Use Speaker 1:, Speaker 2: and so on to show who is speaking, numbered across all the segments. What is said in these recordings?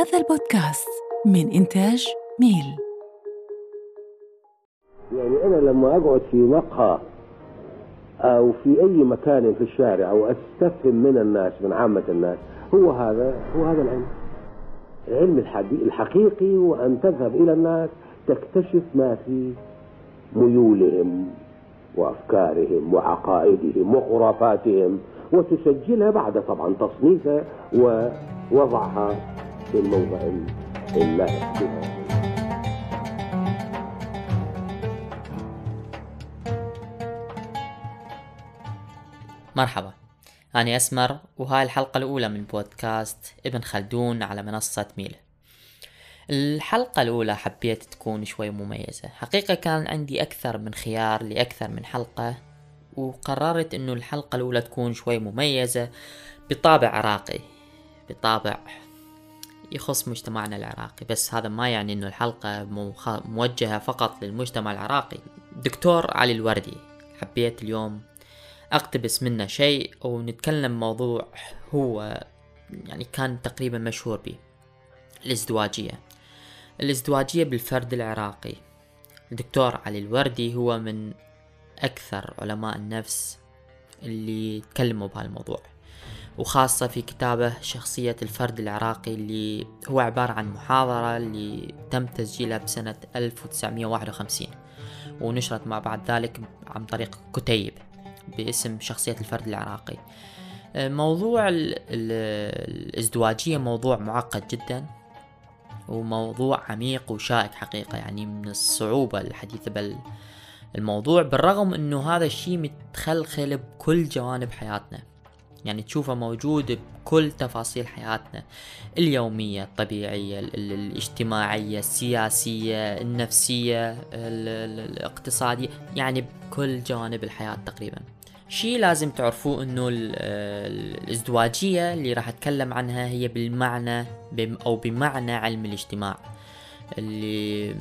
Speaker 1: هذا البودكاست من إنتاج ميل.
Speaker 2: يعني أنا لما أقعد في مقهى أو في أي مكان في الشارع وأستفهم من الناس من عامة الناس هو هذا هو هذا العلم. العلم الحقيقي وأن تذهب إلى الناس تكتشف ما في ميولهم وأفكارهم وعقائدهم وخرافاتهم وتسجلها بعد طبعا تصنيفها ووضعها في الموضع اللائق بها
Speaker 3: مرحبا. أنا أسمر وهاي الحلقة الأولى من بودكاست ابن خلدون على منصة ميل. الحلقة الأولى حبيت تكون شوي مميزة. حقيقة كان عندي أكثر من خيار لأكثر من حلقة وقررت أنه الحلقة الأولى تكون شوي مميزة بطابع عراقي بطابع يخص مجتمعنا العراقي بس هذا ما يعني أنه الحلقة موجهة فقط للمجتمع العراقي. دكتور علي الوردي حبيت اليوم أقتبس منه شيء ونتكلم موضوع هو يعني كان تقريبا مشهور به الازدواجية. الازدواجية بالفرد العراقي. الدكتور علي الوردي هو من أكثر علماء النفس اللي تكلموا بهالموضوع. وخاصة في كتابه شخصية الفرد العراقي اللي هو عبارة عن محاضرة اللي تم تسجيلها بسنة 1951 ونشرت مع بعد ذلك عن طريق كتيب باسم شخصية الفرد العراقي. موضوع الازدواجية موضوع معقد جدا وموضوع عميق وشائك حقيقة يعني من الصعوبة الحديث بل الموضوع بالرغم إنه هذا الشيء متخلخل بكل جوانب حياتنا. يعني تشوفه موجود بكل تفاصيل حياتنا اليومية الطبيعية الاجتماعية السياسية النفسية الاقتصادية يعني بكل جوانب الحياة تقريبا. شيء لازم تعرفوه إنه الازدواجية اللي راح أتكلم عنها هي بالمعنى أو بمعنى علم الاجتماع اللي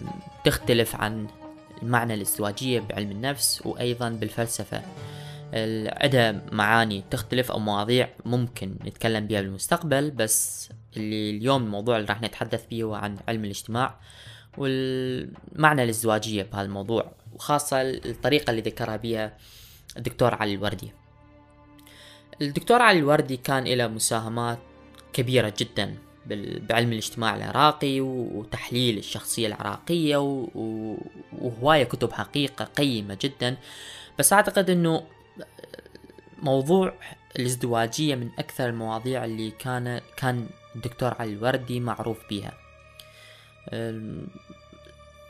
Speaker 3: تختلف عن المعنى الازدواجية بعلم النفس وأيضا بالفلسفة. عدة معاني تختلف أو مواضيع ممكن نتكلم بها بالمستقبل بس اللي اليوم الموضوع اللي راح نتحدث فيه هو عن علم الاجتماع والمعنى الازدواجية بهذا الموضوع وخاصة الطريقة اللي ذكرها بها الدكتور علي الوردي. الدكتور علي الوردي كان له مساهمات كبيرة جدا بعلم الاجتماع العراقي وتحليل الشخصية العراقية وهواية كتب حقيقة قيمة جدا. بس أعتقد أنه موضوع الازدواجية من أكثر المواضيع اللي كان كان الدكتور علي الوردي معروف بها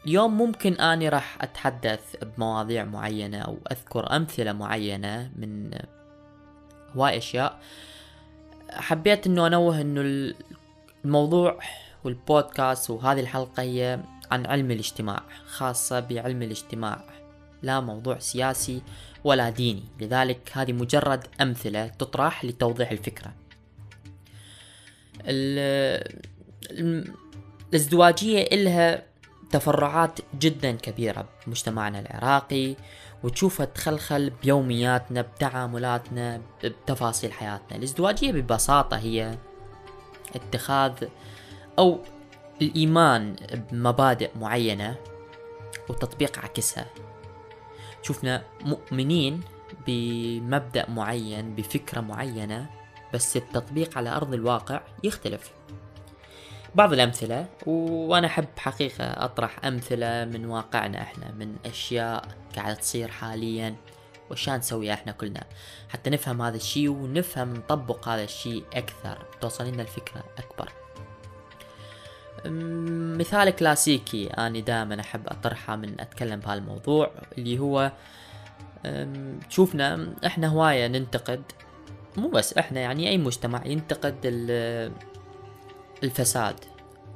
Speaker 3: اليوم ممكن أني راح أتحدث بمواضيع معينة أو أذكر أمثلة معينة من هواي أشياء. حبيت أنه أنوه أنه الموضوع والبودكاست وهذه الحلقة هي عن علم الاجتماع خاصة بعلم الاجتماع. لا موضوع سياسي ولا ديني. لذلك هذه مجرد أمثلة تطرح لتوضيح الفكرة. الازدواجية إلها تفرعات جدا كبيرة بمجتمعنا العراقي وتشوفها تخلخل بيومياتنا بتعاملاتنا بتفاصيل حياتنا. الازدواجية ببساطة هي اتخاذ أو الإيمان بمبادئ معينة وتطبيق عكسها. شفنا مؤمنين بمبدأ معين بفكرة معينة بس التطبيق على أرض الواقع يختلف. بعض الأمثلة وأنا أحب حقيقة أطرح أمثلة من واقعنا إحنا من أشياء قاعدة تصير حاليا وش نسويها إحنا كلنا. حتى نفهم هذا الشيء ونفهم نطبق هذا الشيء أكثر توصل لنا الفكرة أكبر. مثال كلاسيكي أنا دائما أحب أطرحه من أتكلم بهالموضوع اللي هو شوفنا إحنا هواية ننتقد مو بس إحنا يعني أي مجتمع ينتقد الفساد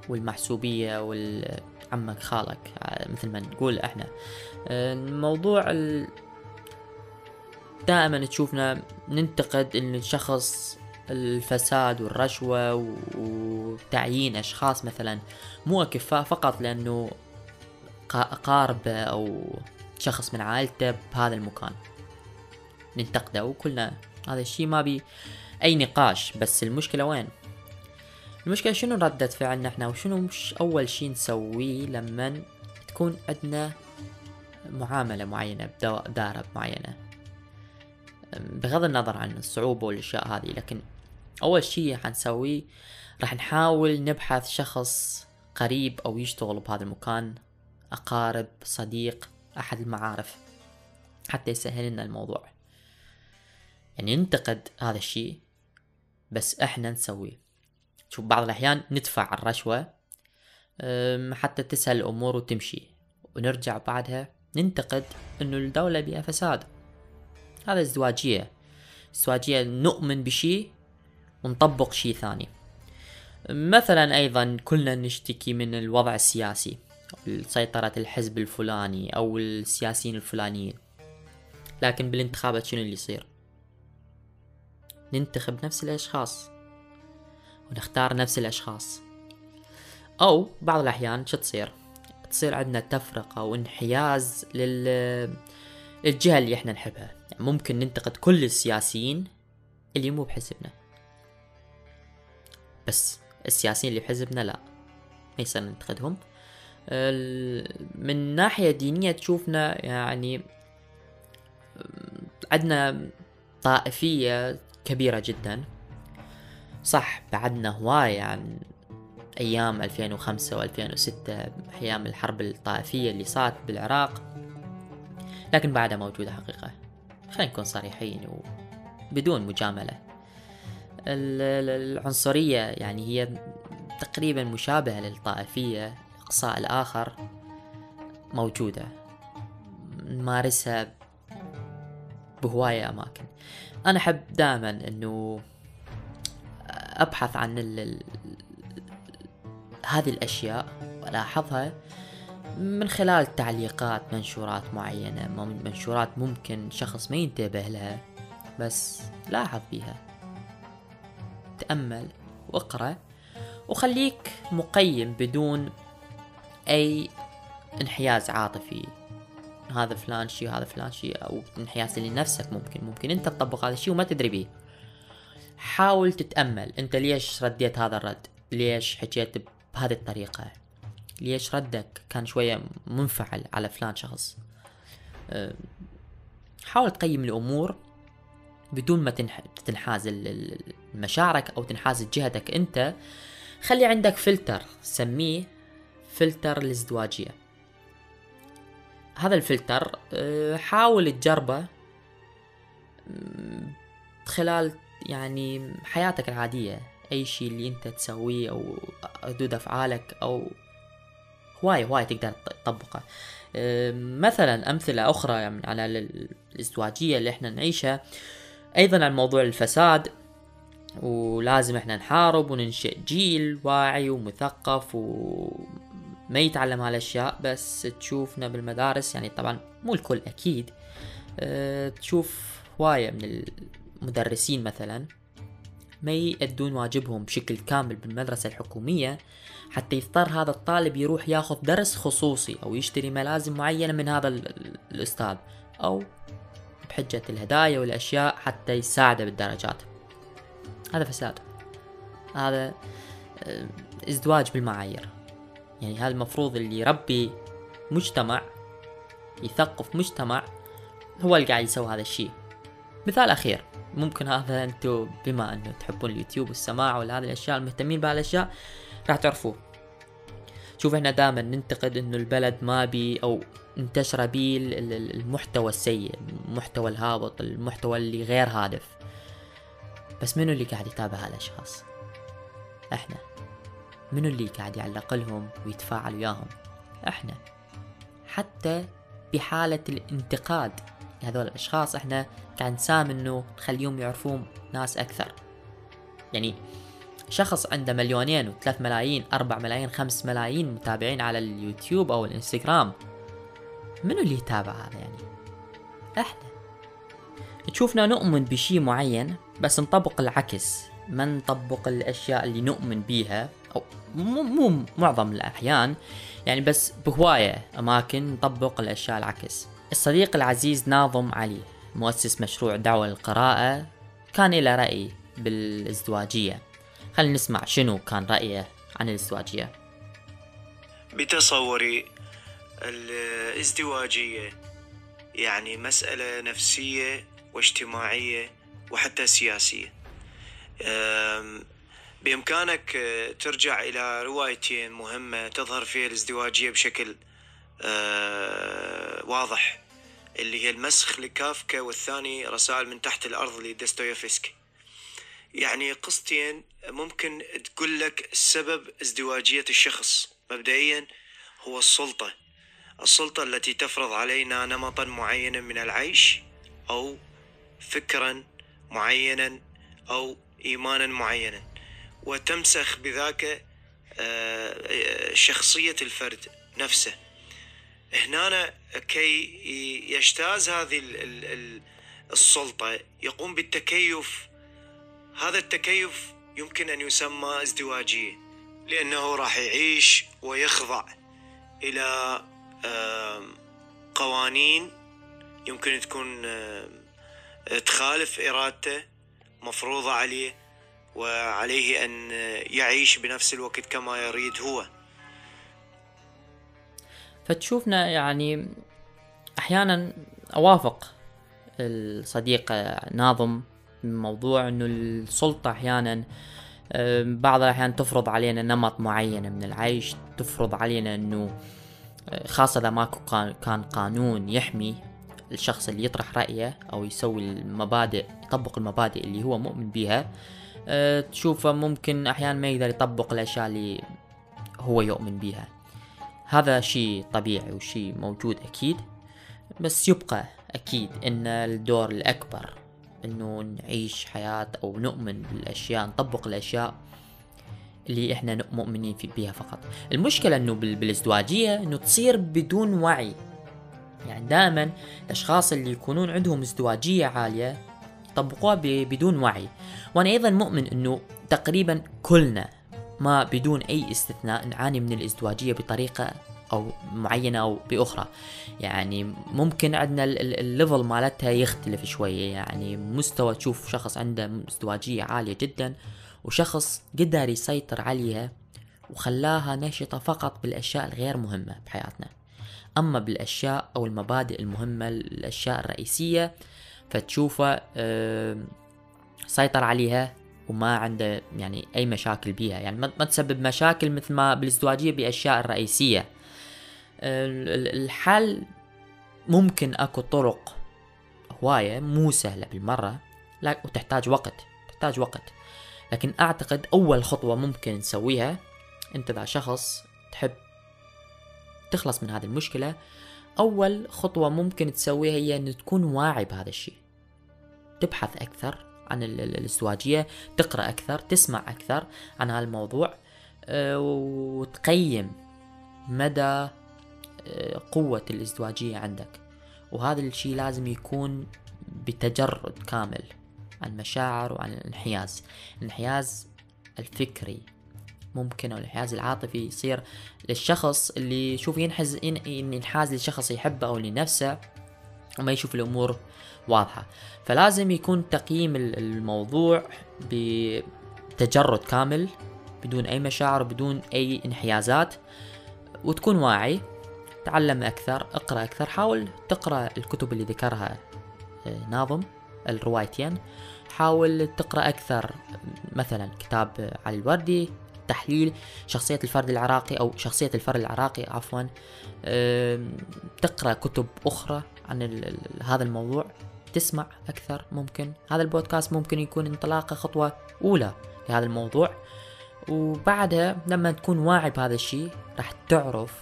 Speaker 3: والمحسوبية والعمك خالك مثل ما نقول إحنا. الموضوع ال... دائما تشوفنا ننتقد إن الشخص الفساد والرشوة وتعيين أشخاص مثلا مو اكفاء فقط لأنه قاربه أو شخص من عائلته بهذا المكان. ننتقده وكلنا. هذا الشيء ما بي أي نقاش. بس المشكلة وين؟ المشكلة شنو ردة فعلنا إحنا؟ وشنو مش أول شي نسويه لما تكون عندنا معاملة معينة بدارة معينة؟ بغض النظر عن الصعوبة والأشياء هذه لكن أول شي حنسويه راح نحاول نبحث شخص قريب أو يشتغل بهذا المكان أقارب صديق أحد المعارف حتى يسهل لنا الموضوع. يعني ننتقد هذا الشيء بس إحنا نسويه شوف بعض الأحيان ندفع الرشوة حتى تسهل الأمور وتمشي. ونرجع بعدها ننتقد إنه الدولة بها فساد. هذا ازدواجية ازدواجية نؤمن بشيء ونطبق شيء ثاني. مثلا أيضا كلنا نشتكي من الوضع السياسي سيطرة الحزب الفلاني أو السياسيين الفلانيين. لكن بالانتخابات شنو اللي يصير؟ ننتخب نفس الأشخاص. ونختار نفس الأشخاص. أو بعض الأحيان شو تصير؟ تصير عندنا تفرقة وانحياز لل الجهة اللي إحنا نحبها. يعني ممكن ننتقد كل السياسيين اللي مو بحزبنا. بس السياسيين اللي بحزبنا لا ما يصير ننتقدهم. من ناحية دينية تشوفنا يعني عندنا طائفية كبيرة جدا. صح بعدنا هواية عن أيام 2005 و2006 أيام الحرب الطائفية اللي صارت بالعراق. لكن بعدها موجودة حقيقة. خلينا نكون صريحين وبدون مجاملة. العنصرية يعني هي تقريبا مشابهة للطائفية إقصاء الآخر موجودة. نمارسها بهواية أماكن. أنا أحب دائما أنه أبحث عن ال... ال... هذه الأشياء وألاحظها من خلال تعليقات منشورات معينة منشورات ممكن شخص ما ينتبه لها بس لاحظ فيها تأمل. واقرأ. وخليك مقيم بدون أي انحياز عاطفي. هذا فلان شيء وهذا فلان شيء أو انحياز لنفسك ممكن ممكن أنت تطبق هذا الشيء وما تدري به حاول تتأمل. أنت ليش رديت هذا الرد؟ ليش حكيت بهذه الطريقة؟ ليش ردك كان شوية منفعل على فلان شخص؟ حاول تقيم الأمور بدون ما تنحاز مشاعرك أو تنحاز جهتك أنت خلي عندك فلتر سميه فلتر الازدواجية. هذا الفلتر أه، حاول تجربه خلال يعني حياتك العادية أي شيء اللي أنت تسويه أو ردود أفعالك أو هواية هواية تقدر تطبقه. مثلا أمثلة أخرى يعني على الازدواجية اللي إحنا نعيشها. أيضا عن موضوع الفساد ولازم إحنا نحارب وننشئ جيل واعي ومثقف وما يتعلم هالأشياء بس تشوفنا بالمدارس يعني طبعا مو الكل أكيد. أه تشوف هواية من المدرسين مثلا ما يأدون واجبهم بشكل كامل بالمدرسة الحكومية حتى يضطر هذا الطالب يروح ياخذ درس خصوصي أو يشتري ملازم معينة من هذا الأستاذ أو بحجة الهدايا والأشياء حتى يساعده بالدرجات. هذا فساد. هذا آه، ازدواج بالمعايير. يعني هذا المفروض اللي يربي مجتمع يثقف مجتمع هو اللي قاعد يسوي هذا الشيء. مثال أخير ممكن هذا أنتم بما أنه تحبون اليوتيوب والسماع ولا هذه الأشياء المهتمين بهالأشياء راح تعرفوه. شوف إحنا دائما ننتقد إنه البلد ما بي أو انتشر بيه المحتوى السيء المحتوى الهابط المحتوى اللي غير هادف. بس منو اللي قاعد يتابع هالأشخاص؟ إحنا. منو اللي قاعد يعلق لهم ويتفاعل وياهم؟ إحنا. حتى بحالة الانتقاد. لهذول الأشخاص إحنا قاعد نسام إنه نخليهم يعرفون ناس أكثر. يعني شخص عنده مليونين وثلاث ملايين أربع ملايين خمس ملايين متابعين على اليوتيوب أو الإنستغرام. منو اللي يتابع هذا يعني؟ إحنا. تشوفنا نؤمن بشي معين بس نطبق العكس. ما نطبق الأشياء اللي نؤمن بيها أو مو مو معظم الأحيان. يعني بس بهواية أماكن نطبق الأشياء العكس. الصديق العزيز ناظم علي مؤسس مشروع دعوة للقراءة كان له رأي بالإزدواجية. خلينا نسمع شنو كان رأيه عن الإزدواجية.
Speaker 4: بتصوري الإزدواجية يعني مسألة نفسية واجتماعية وحتى سياسية بإمكانك آه، ترجع إلى روايتين مهمة تظهر فيها الازدواجية بشكل آه، واضح اللي هي المسخ لكافكا والثاني رسائل من تحت الأرض لدستويفسكي يعني قصتين ممكن تقول لك سبب ازدواجية الشخص. مبدئيا هو السلطة. السلطة التي تفرض علينا نمطا معينا من العيش أو فكرا معينا أو إيمانا معينا وتمسخ بذاك آه، شخصية الفرد نفسه. هنا كي يجتاز هذه السلطة يقوم بالتكيف. هذا التكيف يمكن أن يسمى ازدواجية لأنه راح يعيش ويخضع إلى قوانين يمكن تكون تخالف إرادته مفروضة عليه وعليه أن يعيش بنفس الوقت كما يريد هو.
Speaker 3: فتشوفنا يعني أحيانا أوافق الصديق ناظم موضوع أنه السلطة أحيانا بعض الأحيان تفرض علينا نمط معين من العيش تفرض علينا أنه خاصة إذا ماكو كان قانون يحمي الشخص اللي يطرح رأيه أو يسوي المبادئ يطبق المبادئ اللي هو مؤمن بها أه تشوفه ممكن أحيانا ما يقدر يطبق الأشياء اللي هو يؤمن بها هذا شيء طبيعي وشيء موجود أكيد بس يبقى أكيد أن الدور الأكبر أنه نعيش حياة أو نؤمن بالأشياء نطبق الأشياء اللي إحنا مؤمنين في بيها فقط. المشكلة إنه بالإزدواجية إنه تصير بدون وعي. يعني دائما الأشخاص اللي يكونون عندهم ازدواجية عالية يطبقوها بدون وعي. وأنا أيضا مؤمن إنه تقريبا كلنا ما بدون أي استثناء نعاني من الازدواجية بطريقة أو معينة أو بأخرى. يعني ممكن عندنا الليفل مالتها يختلف شوية. يعني مستوى تشوف شخص عنده ازدواجية عالية جدا وشخص قدر يسيطر عليها وخلاها نشطة فقط بالأشياء الغير مهمة بحياتنا. أما بالأشياء أو المبادئ المهمة الأشياء الرئيسية فتشوفه سيطر عليها وما عنده يعني أي مشاكل بيها. يعني ما تسبب مشاكل مثل ما بالإزدواجية بأشياء الرئيسية. الحل ممكن أكو طرق هواية مو سهلة بالمرة وتحتاج وقت تحتاج وقت. لكن أعتقد أول خطوة ممكن نسويها أنت ذا شخص تحب تخلص من هذه المشكلة أول خطوة ممكن تسويها هي إن تكون واعي بهذا الشيء. تبحث أكثر عن الازدواجية تقرأ أكثر تسمع أكثر عن هذا الموضوع آه، وتقيم مدى آه، قوة الازدواجية عندك. وهذا الشيء لازم يكون بتجرد كامل عن المشاعر وعن الانحياز. الانحياز الفكري. ممكن أو الانحياز العاطفي يصير للشخص اللي يشوف ينحز ينحاز لشخص يحبه أو لنفسه وما يشوف الأمور واضحة. فلازم يكون تقييم الموضوع بتجرد كامل بدون أي مشاعر بدون أي انحيازات وتكون واعي تعلم أكثر اقرأ أكثر حاول تقرأ الكتب اللي ذكرها آه، ناظم الروايتين. حاول تقرأ أكثر مثلا كتاب علي الوردي تحليل شخصية الفرد العراقي أو شخصية الفرد العراقي عفوا تقرأ كتب أخرى عن هذا الموضوع تسمع أكثر ممكن. هذا البودكاست ممكن يكون انطلاقة خطوة أولى لهذا الموضوع. وبعدها لما تكون واعي بهذا الشيء راح تعرف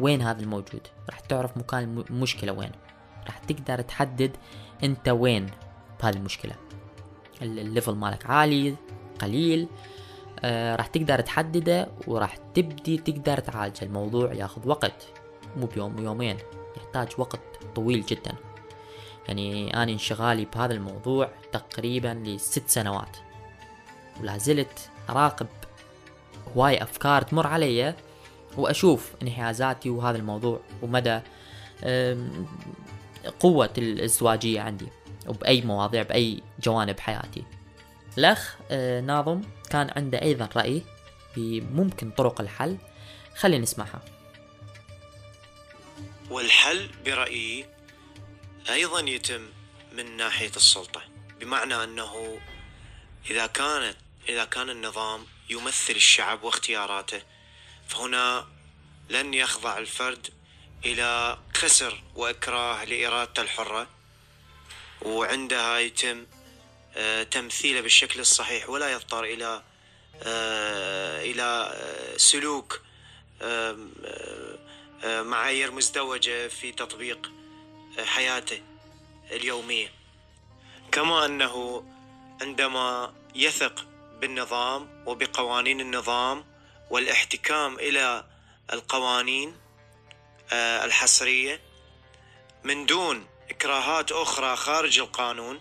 Speaker 3: وين هذا الموجود. راح تعرف مكان المشكلة وين. راح تقدر تحدد أنت وين بهذه المشكلة. الليفل مالك عالي قليل آه راح تقدر تحدده وراح تبدي تقدر تعالج الموضوع ياخذ وقت مو بيوم ويومين يحتاج وقت طويل جدا. يعني أنا انشغالي بهذا الموضوع تقريبا لست سنوات ولا زلت أراقب هواي أفكار تمر علي وأشوف انحيازاتي وهذا الموضوع ومدى قوة الإزدواجية عندي وبأي مواضيع بأي جوانب حياتي. الأخ آه، ناظم كان عنده أيضا رأي بممكن طرق الحل. خلينا نسمعها.
Speaker 4: والحل برأيي أيضا يتم من ناحية السلطة بمعنى أنه إذا كانت إذا كان النظام يمثل الشعب واختياراته فهنا لن يخضع الفرد إلى كسر وإكراه لإرادته الحرة وعندها يتم تمثيله بالشكل الصحيح ولا يضطر إلى آه، إلى آه، سلوك معايير مزدوجة في تطبيق حياته اليومية. كما أنه عندما يثق بالنظام وبقوانين النظام والاحتكام إلى القوانين الحصرية من دون إكراهات أخرى خارج القانون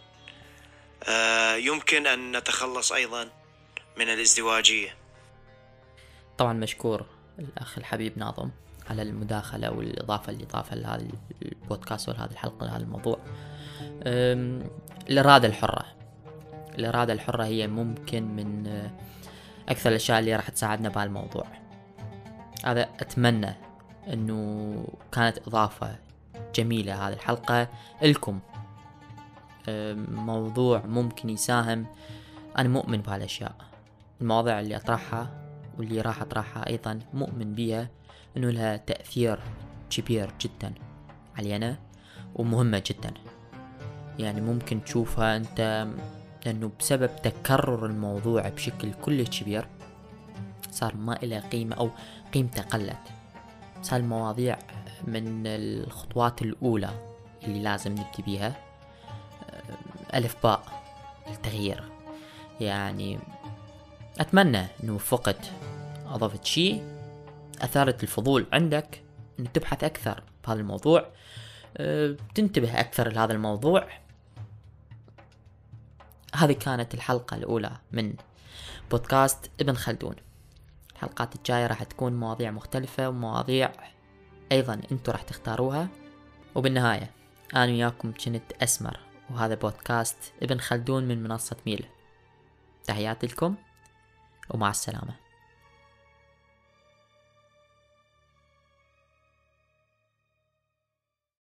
Speaker 4: يمكن أن نتخلص أيضا من الازدواجية.
Speaker 3: طبعا مشكور الأخ الحبيب ناظم على المداخلة والإضافة اللي ضافها لهذا البودكاست ولهذه الحلقة لهذا الموضوع. الإرادة الحرة. الإرادة الحرة هي ممكن من أكثر الأشياء اللي راح تساعدنا بهالموضوع. هذا أتمنى أنه كانت إضافة جميلة هذه الحلقة لكم. موضوع ممكن يساهم. أنا مؤمن بهالأشياء. المواضيع اللي أطرحها واللي راح أطرحها أيضا مؤمن بها أنه لها تأثير كبير جدا علينا ومهمة جدا. يعني ممكن تشوفها أنت لأنه بسبب تكرر الموضوع بشكل كلش كبير صار ما إلى قيمة أو قيمته قلت. صار المواضيع من الخطوات الأولى اللي لازم نبدي بيها. ألف باء التغيير يعني أتمنى أنه فقط أضفت شيء أثارت الفضول عندك أن تبحث أكثر بهذا الموضوع. أه، تنتبه أكثر لهذا الموضوع. هذه كانت الحلقة الأولى من بودكاست ابن خلدون. الحلقات الجاية راح تكون مواضيع مختلفة ومواضيع أيضا أنتوا راح تختاروها. وبالنهاية أنا وياكم كنت أسمر. وهذا بودكاست ابن خلدون من منصة ميل تحياتي لكم ومع السلامة.